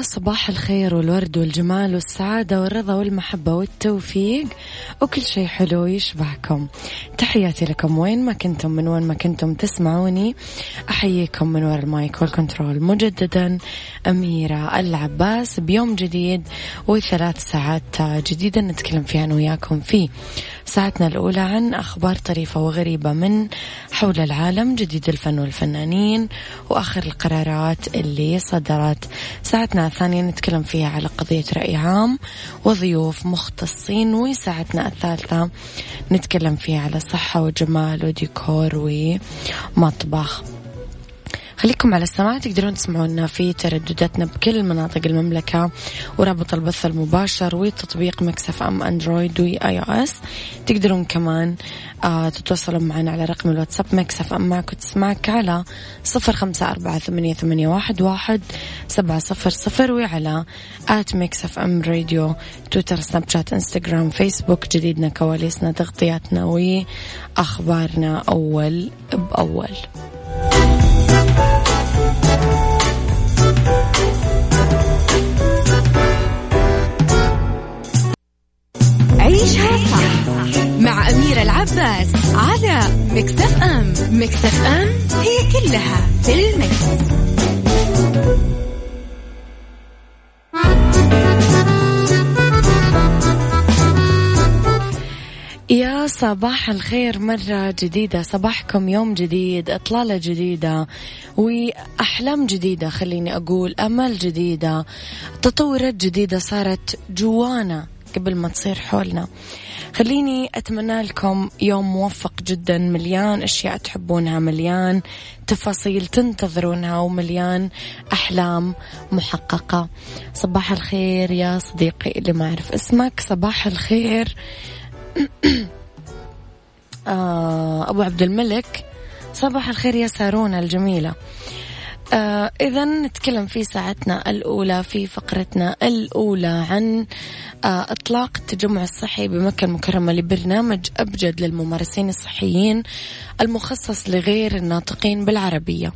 صباح الخير والورد والجمال والسعادة والرضا والمحبة والتوفيق. وكل شيء حلو يشبهكم. تحياتي لكم وين ما كنتم من وين ما كنتم تسمعوني. أحييكم من وراء المايك وال control. مجددا أميرة العباس. بيوم جديد وثلاث ساعات جديدة نتكلم فيها أنا وياكم فيه ساعتنا الأولى عن أخبار طريفة وغريبة من حول العالم جديد الفن والفنانين وآخر القرارات اللي صدرت. ساعتنا الثانية نتكلم فيها على قضية رأي عام وضيوف مختصين وساعتنا الثالثة نتكلم فيها على صحة وجمال وديكور ومطبخ. خليكم على السماع تقدرون تسمعونا في تردداتنا بكل مناطق المملكة ورابط البث المباشر وتطبيق ميكس اف ام أندرويد وآي أو إس. تقدرون كمان آه تتواصلون معنا على رقم الواتساب ميكس اف ام معك وتسمعك على صفر خمسة أربعة ثمانية, ثمانية واحد, واحد سبعة صفر صفر وعلى at ميكس اف ام راديو تويتر سناب شات إنستغرام فيسبوك جديدنا كواليسنا تغطياتنا وأخبارنا أول بأول. عيشها صح مع أميرة العباس على مكتف أم مكتف أم هي كلها في المكس. يا صباح الخير مرة جديدة. صباحكم يوم جديد إطلالة جديدة وأحلام جديدة خليني أقول أمل جديدة تطورات جديدة صارت جوانا. قبل ما تصير حولنا. خليني أتمنى لكم يوم موفق جدا مليان أشياء تحبونها مليان تفاصيل تنتظرونها ومليان أحلام محققة. صباح الخير يا صديقي اللي ما أعرف اسمك. صباح الخير. آه أبو عبد الملك. صباح الخير يا سارونا الجميلة. آه إذا نتكلم في ساعتنا الأولى في فقرتنا الأولى عن آه إطلاق التجمع الصحي بمكة المكرمة لبرنامج أبجد للممارسين الصحيين المخصص لغير الناطقين بالعربية.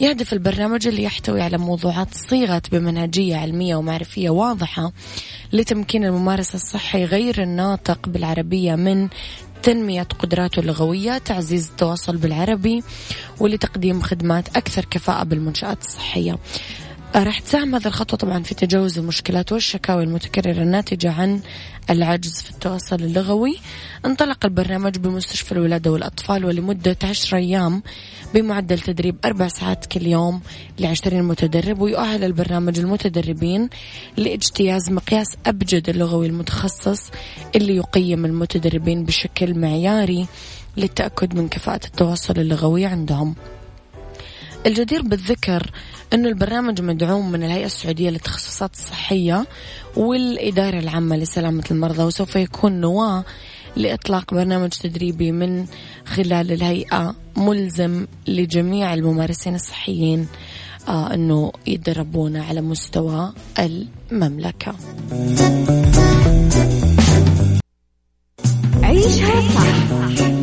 يهدف البرنامج اللي يحتوي على موضوعات صيغت بمنهجية علمية ومعرفية واضحة لتمكين الممارس الصحي غير الناطق بالعربية من تنمية قدراته اللغوية تعزيز التواصل بالعربي ولتقديم خدمات أكثر كفاءة بالمنشآت الصحية. راح تساهم هذه الخطوة طبعا في تجاوز المشكلات والشكاوي المتكررة الناتجة عن العجز في التواصل اللغوي. انطلق البرنامج بمستشفى الولادة والأطفال ولمدة عشر أيام بمعدل تدريب أربع ساعات كل يوم لعشرين متدرب ويؤهل البرنامج المتدربين لاجتياز مقياس أبجد اللغوي المتخصص اللي يقيم المتدربين بشكل معياري للتأكد من كفاءة التواصل اللغوي عندهم. الجدير بالذكر أنه البرنامج مدعوم من الهيئة السعودية للتخصصات الصحية والإدارة العامة لسلامة المرضى وسوف يكون نواة لإطلاق برنامج تدريبي من خلال الهيئة ملزم لجميع الممارسين الصحيين آه أنه يتدربون على مستوى المملكة. عيشها صح.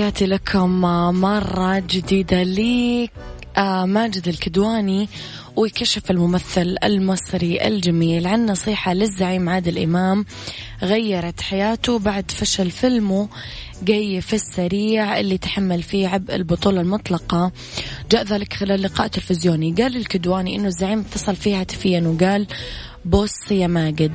وتحياتي لكم مرة جديدة لي آه، ماجد الكدواني ويكشف الممثل المصري الجميل عن نصيحة للزعيم عادل إمام. غيرت حياته بعد فشل فيلمه جاي في السريع اللي تحمل فيه عبء البطولة المطلقة. جاء ذلك خلال لقاء تلفزيوني. قال الكدواني إنه الزعيم اتصل فيه هاتفيا وقال بص يا ماجد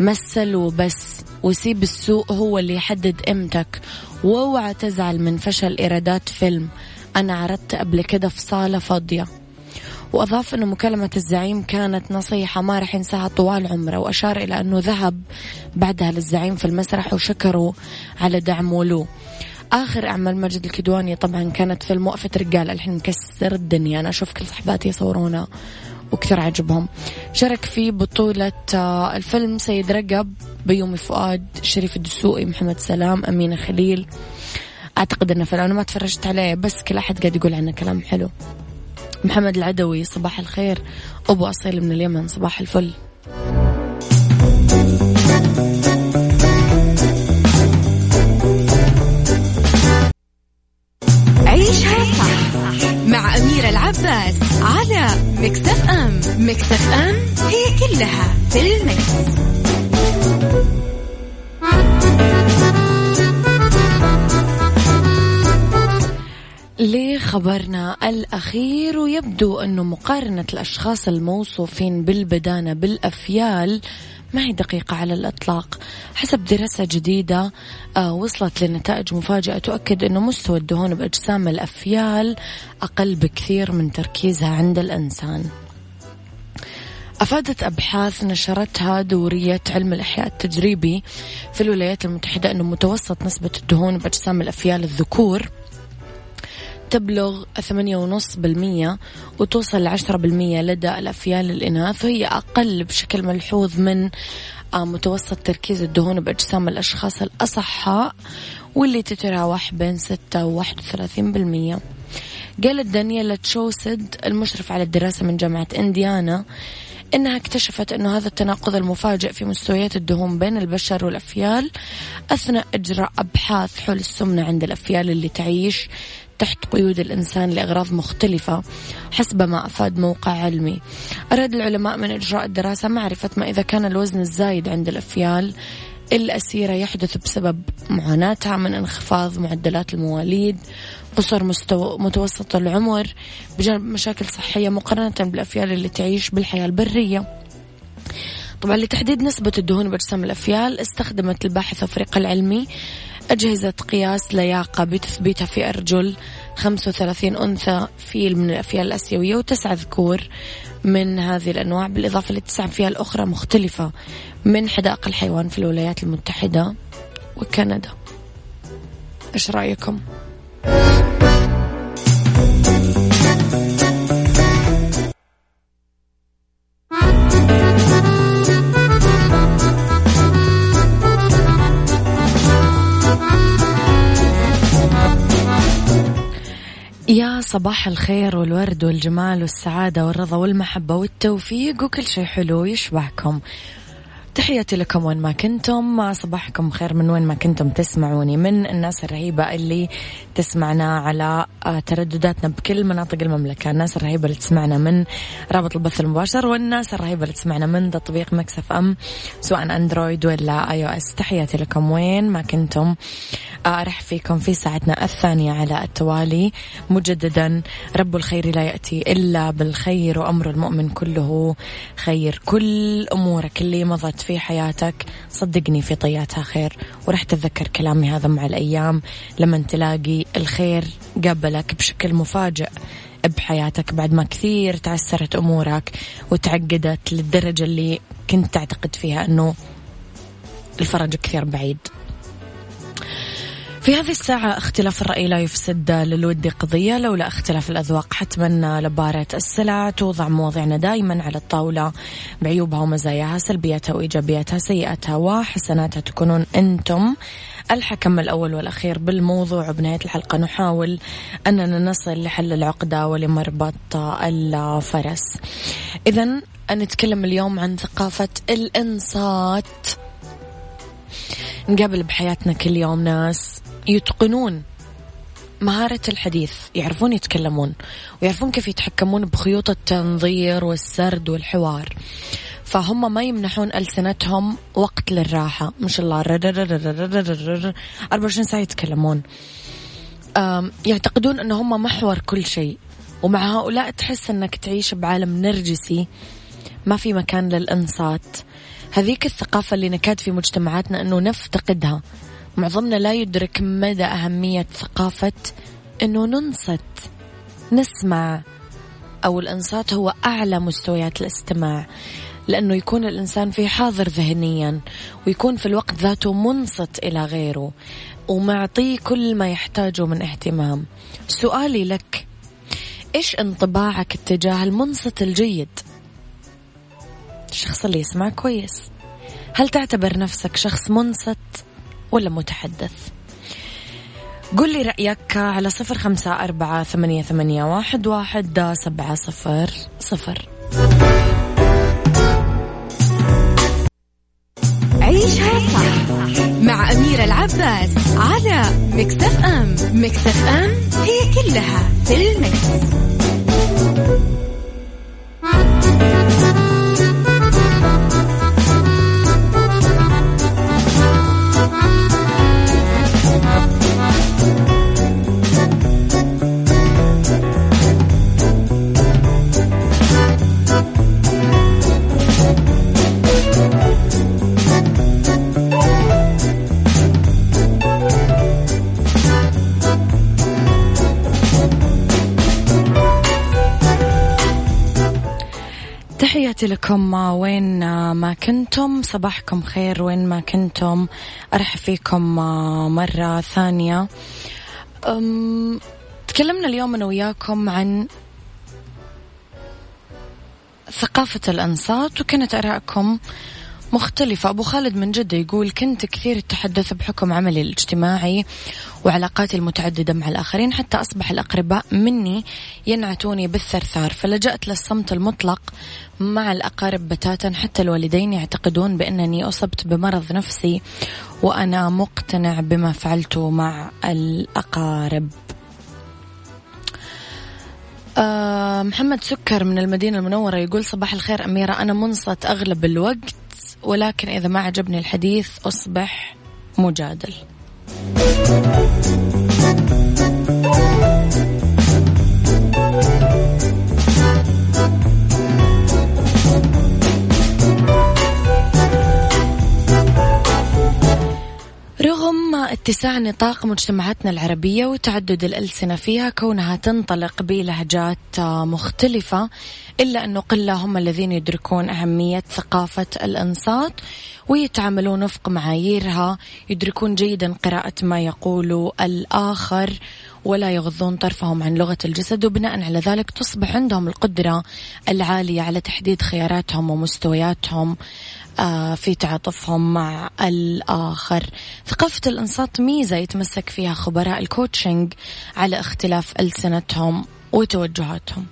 مثل وبس وسيب السوق هو اللي يحدد قيمتك واوعى تزعل من فشل إيرادات فيلم. أنا عرضت قبل كده في صالة فاضية. وأضاف أنه مكالمة الزعيم كانت نصيحة ما رح ينساها طوال عمره وأشار إلى أنه ذهب بعدها للزعيم في المسرح وشكره على دعمه له آخر أعمال ماجد الكدواني طبعا كانت فيلم وقفة رجال الحين مكسر الدنيا. أنا أشوف كل صحباتي يصورونه وكثر عجبهم. شارك في بطولة آه، الفيلم سيد رقب بيومي فؤاد شريف الدسوقي محمد سلام أمينة خليل. أعتقد أنه فيلم أنا ما تفرجت عليه بس كل أحد قاعد يقول عنه كلام حلو. محمد العدوي صباح الخير. أبو أصيل من اليمن صباح الفل. العباس على مكتف أم مكتف أم هي كلها في المكس. لخبرنا الأخير ويبدو أنه مقارنة الأشخاص الموصوفين بالبدانة بالأفيال ما هي دقيقة على الإطلاق. حسب دراسة جديدة آه، وصلت لنتائج مفاجئة تؤكد أنه مستوى الدهون بأجسام الأفيال أقل بكثير من تركيزها عند الإنسان. أفادت أبحاث نشرتها دورية علم الإحياء التجريبي في الولايات المتحدة أنه متوسط نسبة الدهون بأجسام الأفيال الذكور تبلغ ثمانية ونص بالمية وتوصل لعشرة بالمية لدى الأفيال الإناث. وهي أقل بشكل ملحوظ من آه، متوسط تركيز الدهون بأجسام الأشخاص الأصحاء واللي تتراوح بين ستة وواحد وثلاثين بالمية. قالت دانييلا تشوسد المشرف على الدراسة من جامعة إنديانا إنها اكتشفت أنه هذا التناقض المفاجئ في مستويات الدهون بين البشر والأفيال أثناء إجراء أبحاث حول السمنة عند الأفيال اللي تعيش تحت قيود الإنسان لأغراض مختلفة حسب ما أفاد موقع علمي. أراد العلماء من إجراء الدراسة معرفة ما إذا كان الوزن الزايد عند الأفيال الأسيرة يحدث بسبب معاناتها من انخفاض معدلات المواليد قصر مستوى متوسط العمر بجانب مشاكل صحية مقارنة بالأفيال اللي تعيش بالحياة البرية. طبعا لتحديد نسبة الدهون بأجسام الأفيال استخدمت الباحث الفريق العلمي أجهزة قياس لياقة بتثبيتها في أرجل 35 أنثى فيل من الأفيال الآسيوية وتسعة ذكور من هذه الأنواع بالإضافة لتسع فيال أخرى مختلفة من حدائق الحيوان في الولايات المتحدة وكندا إيش رأيكم؟ يا صباح الخير والورد والجمال والسعادة والرضا والمحبة والتوفيق وكل شيء حلو يشبهكم. تحياتي لكم وين ما كنتم. صباحكم خير من وين ما كنتم تسمعوني. من الناس الرهيبة اللي تسمعنا على آه، تردداتنا بكل مناطق المملكة. الناس الرهيبة اللي تسمعنا من رابط البث المباشر والناس الرهيبة اللي تسمعنا من تطبيق ميكس اف ام سواء أندرويد ولا آي أو إس تحياتي لكم وين ما كنتم. آه، أرحب فيكم في ساعتنا الثانية على التوالي. مجددا رب الخير لا يأتي إلا بالخير وأمر المؤمن كله خير. كل أمورك اللي مضت في حياتك صدقني في طياتها خير. ورح تتذكر كلامي هذا مع الأيام لما تلاقي الخير قابلك بشكل مفاجئ بحياتك. بعد ما كثير تعسرت أمورك وتعقدت للدرجة اللي كنت تعتقد فيها أنه الفرج كثير بعيد. في هذه الساعة اختلاف الرأي لا يفسد للود قضية لولا اختلاف الأذواق حتما لبارة السلع توضع مواضيعنا دائما على الطاولة بعيوبها ومزاياها سلبياتها وإيجابياتها سيئاتها وحسناتها تكونون أنتم الحكم الأول والأخير بالموضوع. وبنهاية الحلقة نحاول أننا نصل لحل العقدة ولمربط الفرس. إذا نتكلم اليوم عن ثقافة الإنصات. نقابل بحياتنا كل يوم ناس يتقنون مهارة الحديث يعرفون يتكلمون ويعرفون كيف يتحكمون بخيوط التنظير والسرد والحوار. فهم ما يمنحون ألسنتهم وقت للراحة. ما شاء الله 24 ساعة يتكلمون. يعتقدون أن هم محور كل شيء. ومع هؤلاء تحس أنك تعيش بعالم نرجسي ما في مكان للإنصات. هذيك الثقافة اللي نكاد في مجتمعاتنا أنه نفتقدها. معظمنا لا يدرك مدى أهمية ثقافة أنه ننصت نسمع أو الإنصات هو أعلى مستويات الاستماع لأنه يكون الإنسان في حاضر ذهنيا ويكون في الوقت ذاته منصت إلى غيره ومعطيه كل ما يحتاجه من اهتمام. سؤالي لك إيش انطباعك اتجاه المنصت الجيد؟ الشخص اللي يسمع كويس. هل تعتبر نفسك شخص منصت؟ ولا متحدث. قل لي رأيك على صفر خمسة أربعة ثمانية, ثمانية واحد, واحد سبعة صفر صفر. عيشها صح مع أميرة العباس على مكتف أم مكتف أم هي كلها في المكس. تحياتي لكم. وين ما كنتم. صباحكم خير وين ما كنتم. أرحب فيكم مرة ثانية. تكلمنا اليوم أنا وياكم عن ثقافة الأنصات وكانت آرائكم مختلفة. أبو خالد من جدة يقول كنت كثير التحدث بحكم عملي الاجتماعي وعلاقاتي المتعددة مع الآخرين حتى أصبح الأقرباء مني ينعتوني بالثرثار. فلجأت للصمت المطلق مع الأقارب بتاتا حتى الوالدين يعتقدون بأنني أصبت بمرض نفسي وأنا مقتنع بما فعلته مع الأقارب. أه محمد سكر من المدينة المنورة يقول صباح الخير أميرة. أنا منصت أغلب الوقت ولكن إذا ما عجبني الحديث أصبح مجادل. رغم اتساع نطاق مجتمعاتنا العربية وتعدد الألسنة فيها كونها تنطلق بلهجات مختلفة إلا أنه قلة هم الذين يدركون أهمية ثقافة الإنصات. ويتعاملون وفق معاييرها يدركون جيدا قراءة ما يقول الآخر ولا يغضون طرفهم عن لغة الجسد وبناء على ذلك تصبح عندهم القدرة العالية على تحديد خياراتهم ومستوياتهم آه، في تعاطفهم مع الآخر. ثقافة الإنصات ميزة يتمسك فيها خبراء الكوتشنج على اختلاف ألسنتهم وتوجهاتهم.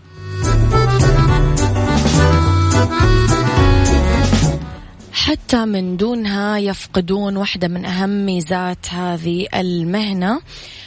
حتى من دونها يفقدون واحدة من أهم ميزات هذه المهنة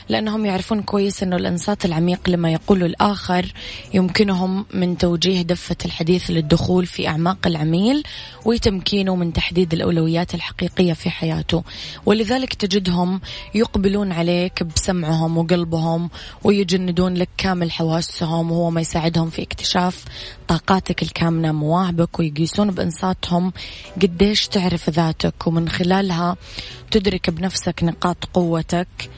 لأنهم يعرفون كويس أنه الإنصات العميق لما يقوله الآخر يمكنهم من توجيه دفة الحديث للدخول في أعماق العميل وتمكينه من تحديد الأولويات الحقيقية في حياته. ولذلك تجدهم يقبلون عليك بسمعهم وقلبهم ويجندون لك كامل حواسهم وهو ما يساعدهم في اكتشاف طاقاتك الكامنة مواهبك ويقيسون بإنصاتهم قديش تعرف ذاتك ومن خلالها تدرك بنفسك نقاط قوتك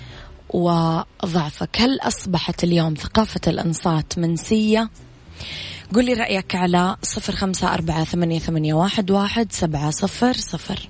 وضعفك هل أصبحت اليوم ثقافة الأنصات منسية؟ قل لي رأيك على صفر خمسة أربعة ثمانية, واحد سبعة صفر صفر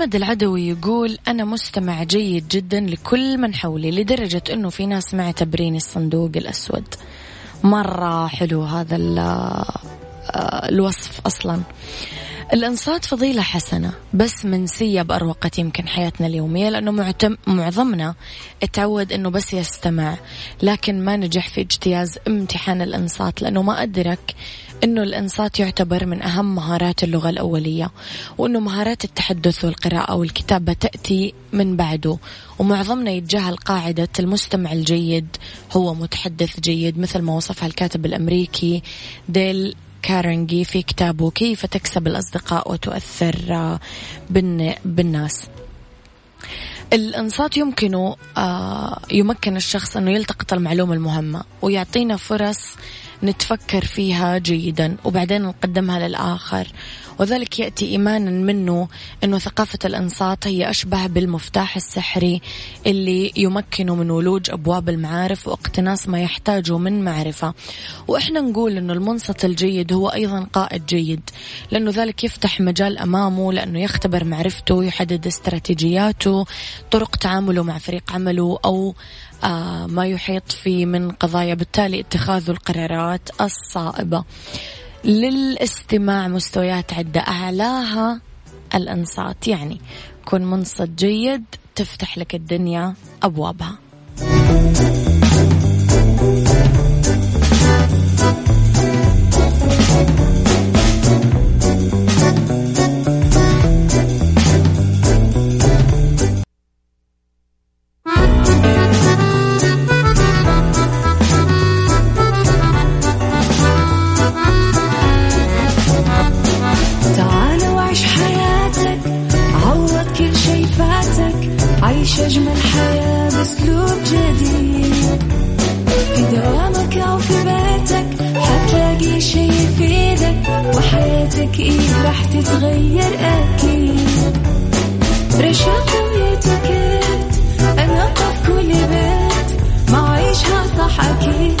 محمد العدوي يقول أنا مستمع جيد جدا لكل من حولي لدرجة أنه في ناس معتبرين الصندوق الأسود. مرة حلو هذا آه، الوصف أصلا. الإنصات فضيلة حسنة بس منسية بأروقة يمكن حياتنا اليومية لأنه معتم معظمنا اتعود أنه بس يستمع لكن ما نجح في اجتياز امتحان الإنصات لأنه ما أدرك أنه الإنصات يعتبر من أهم مهارات اللغة الأولية وأنه مهارات التحدث والقراءة والكتابة تأتي من بعده. ومعظمنا يتجاهل قاعدة المستمع الجيد هو متحدث جيد مثل ما وصفها الكاتب الأمريكي ديل كارنجي في كتابه كيف تكسب الأصدقاء وتؤثر بالناس الإنصات يمكنه آه، يمكن الشخص إنه يلتقط المعلومة المهمة ويعطينا فرص نتفكر فيها جيدا وبعدين نقدمها للآخر. وذلك يأتي إيمانا منه أنه ثقافة الإنصات هي أشبه بالمفتاح السحري اللي يمكنه من ولوج أبواب المعارف واقتناص ما يحتاجه من معرفة. وإحنا نقول أنه المنصت الجيد هو أيضا قائد جيد لأنه ذلك يفتح مجال أمامه لأنه يختبر معرفته يحدد استراتيجياته طرق تعامله مع فريق عمله أو ما يحيط فيه من قضايا بالتالي اتخاذ القرارات الصائبة. للاستماع مستويات عدة أعلاها الأنصات. يعني كن منصت جيد تفتح لك الدنيا أبوابها. حياتك إيه راح تتغير أكيد رشاق ويتكت أنا في كل بيت ما عيشها صح أكيد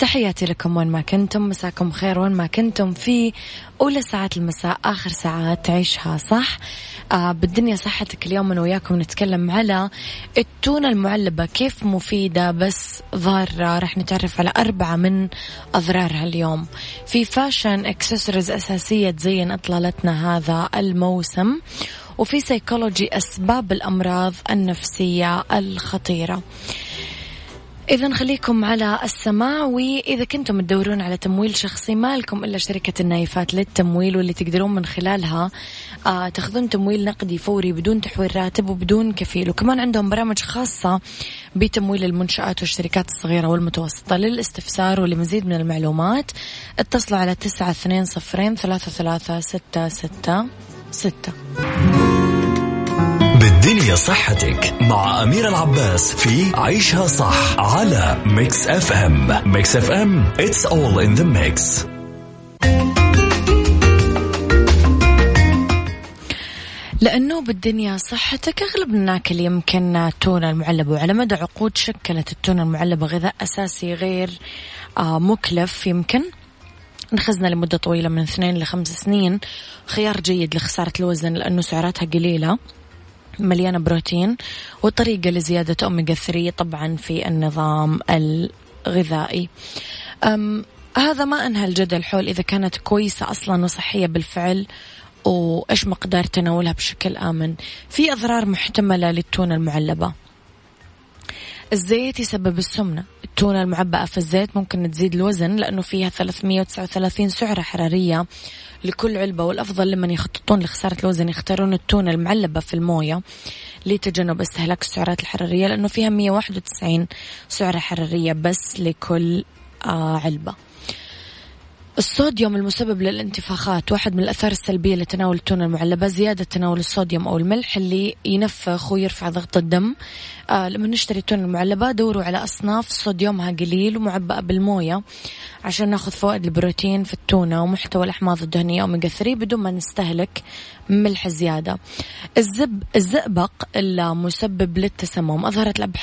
تحياتي لكم وين ما كنتم مساكم خير وين ما كنتم. في أولى ساعات المساء آخر ساعات تعيشها صح. آه بالدنيا صحتك اليوم أنا وياكم نتكلم على التونة المعلبة كيف مفيدة بس ضارة. رح نتعرف على أربعة من أضرارها اليوم. في fashion accessories أساسية تزين إطلالتنا هذا الموسم وفي سيكولوجي أسباب الأمراض النفسية الخطيرة. إذا خليكم على السماع وإذا كنتم تدورون على تمويل شخصي ما لكم إلا شركة النايفات للتمويل واللي تقدرون من خلالها آه تاخذون تمويل نقدي فوري بدون تحويل راتب وبدون كفيل. وكمان عندهم برامج خاصة بتمويل المنشآت والشركات الصغيرة والمتوسطة للاستفسار ولمزيد من المعلومات. اتصلوا على تسعة اثنين صفرين ثلاثة ثلاثة ستة ستة ستة. بالدنيا صحتك مع أميرة العباس في عيشها صح على ميكس اف ام ميكس اف ام it's all in the mix. لأنه بالدنيا صحتك أغلب ناكل يمكن التونة المعلبة وعلى مدى عقود شكلت التونة المعلبة غذاء أساسي غير آه، مكلف يمكن. نخزنه لمدة طويلة من اثنين لخمس سنين خيار جيد لخسارة الوزن لأنه سعراتها قليلة. مليانة بروتين وطريقة لزيادة أوميجا 3 طبعا في النظام الغذائي. أم هذا ما أنهى الجدل حول إذا كانت كويسة أصلا وصحية بالفعل وإيش مقدار تناولها بشكل آمن. في أضرار محتملة للتونة المعلبة. الزيت يسبب السمنة. التونة المعبأة في الزيت ممكن تزيد الوزن لأنه فيها 339 سعرة حرارية لكل علبة والأفضل لمن يخططون لخسارة الوزن يختارون التونة المعلبة في الموية لتجنب استهلاك السعرات الحرارية لأنه فيها 191 سعرة حرارية بس لكل آه علبة. الصوديوم المسبب للانتفاخات واحد من الأثار السلبية لتناول التونة المعلبة زيادة تناول الصوديوم أو الملح اللي ينفخ ويرفع ضغط الدم. آه لما نشتري التونة المعلبة دوروا على أصناف صوديومها قليل ومعبأة بالموية عشان ناخذ فوائد البروتين في التونة ومحتوى الأحماض الدهنية أوميجا 3 بدون ما نستهلك ملح زيادة. الزب الزئبق المسبب للتسمم أظهرت الأبحاث